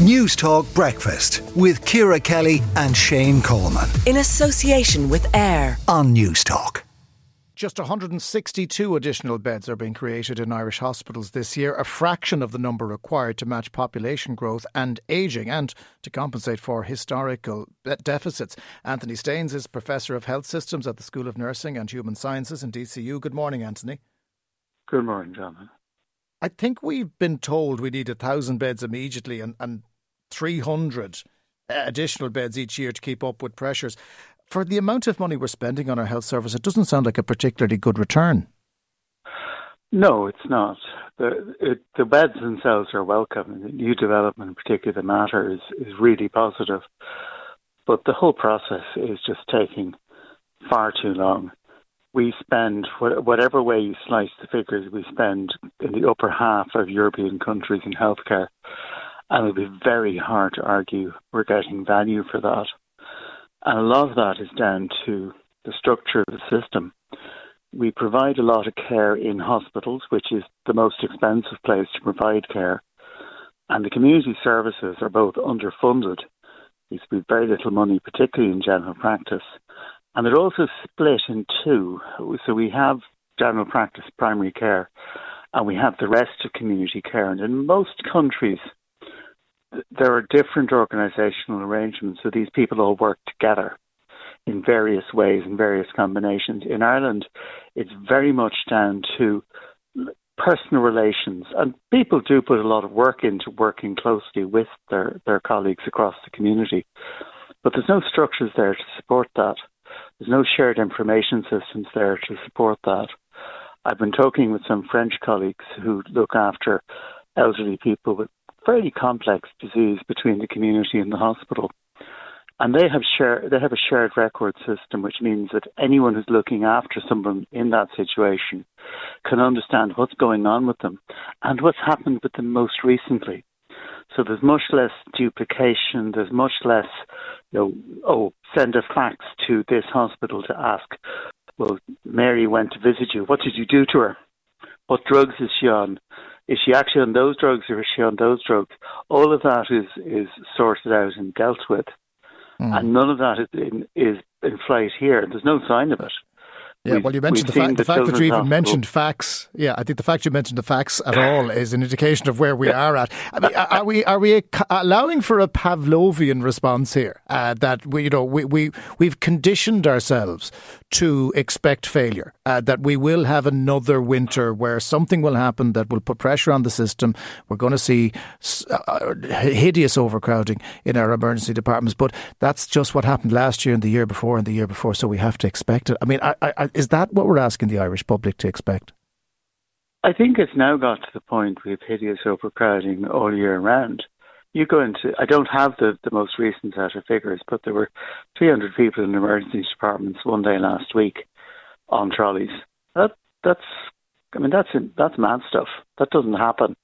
News Talk Breakfast with Ciara Kelly and Shane Coleman. In association with AIR on News Talk. Just 162 additional beds are being created in Irish hospitals this year, a fraction of the number required to match population growth and ageing and to compensate for historical deficits. Anthony Staines is Professor of Health Systems at the School of Nursing and Human Sciences in DCU. Good morning, Anthony. Good morning, John. I think we've been told we need a thousand beds immediately and, and 300 uh, additional beds each year to keep up with pressures. For the amount of money we're spending on our health service, it doesn't sound like a particularly good return. No, it's not. The, it, the beds themselves are welcome. The new development, in particular the Mater, is, is really positive. But the whole process is just taking far too long. We spend, whatever way you slice the figures, we spend in the upper half of European countries in healthcare and it would be very hard to argue we're getting value for that. And a lot of that is down to the structure of the system. We provide a lot of care in hospitals, which is the most expensive place to provide care. And the community services are both underfunded. There's very little money, particularly in general practice. And they're also split in two. So we have general practice primary care, and we have the rest of community care. And in most countries, there are different organizational arrangements, so these people all work together in various ways and various combinations. In Ireland, it's very much down to personal relations, and people do put a lot of work into working closely with their, their colleagues across the community. But there's no structures there to support that. There's no shared information systems there to support that. I've been talking with some French colleagues who look after elderly people with fairly complex disease between the community and the hospital. And they have share, they have a shared record system, which means that anyone who's looking after someone in that situation can understand what's going on with them and what's happened with them most recently. So there's much less duplication. There's much less, you know, oh, send a fax to this hospital to ask, well, Mary went to visit you. What did you do to her? What drugs is she on? Is she actually on those drugs or is she on those drugs? All of that is, is sorted out and dealt with. Mm. And none of that is in, is in flight here. There's no sign of it. Yeah, we've, well, you mentioned the, fa- the, the fact that you even mentioned fax. Yeah, I think the fact you mentioned the fax at all is an indication of where we are at. I mean, are we are we allowing for a Pavlovian response here? Uh, that we, you know, we we we've conditioned ourselves to expect failure. Uh, that we will have another winter where something will happen that will put pressure on the system. We're going to see uh, hideous overcrowding in our emergency departments, but that's just what happened last year and the year before and the year before. So we have to expect it. I mean, I, I, is that what we're asking the Irish public to expect? I think it's now got to the point we have hideous overcrowding all year round. You go into, I don't have the, the most recent set of figures, but there were 300 people in emergency departments one day last week on trolleys. That that's, I mean, that's that's mad stuff. That doesn't happen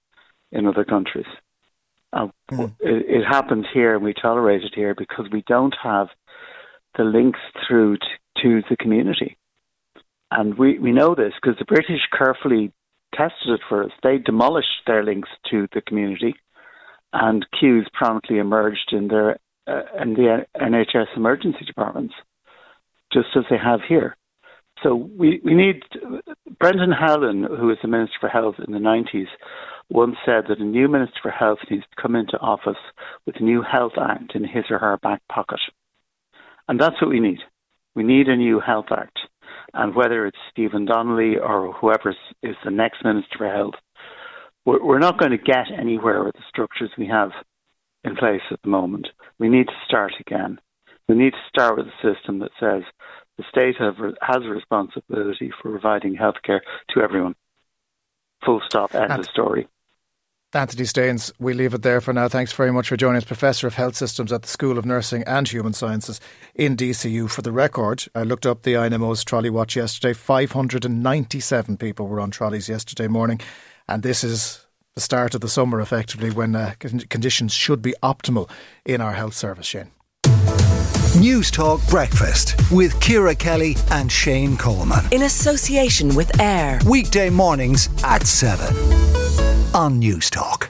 in other countries. Uh, mm. it, it happens here, and we tolerate it here because we don't have the links through to, to the community. And we, we know this because the British carefully tested it for us. They demolished their links to the community, and queues promptly emerged in their uh, in the NHS emergency departments, just as they have here. So we, we need Brendan Howlin, who was the Minister for Health in the 90s, once said that a new Minister for Health needs to come into office with a new Health Act in his or her back pocket. And that's what we need. We need a new Health Act. And whether it's Stephen Donnelly or whoever is the next Minister for Health, we're not going to get anywhere with the structures we have in place at the moment. We need to start again. We need to start with a system that says the state have, has a responsibility for providing healthcare to everyone. Full stop. End of story. Anthony Staines, we leave it there for now. Thanks very much for joining us, Professor of Health Systems at the School of Nursing and Human Sciences in DCU. For the record, I looked up the INMO's trolley watch yesterday. 597 people were on trolleys yesterday morning, and this is the start of the summer, effectively, when uh, conditions should be optimal in our health service, Shane. News Talk Breakfast with Ciara Kelly and Shane Coleman. In association with AIR. Weekday mornings at 7 on News Talk.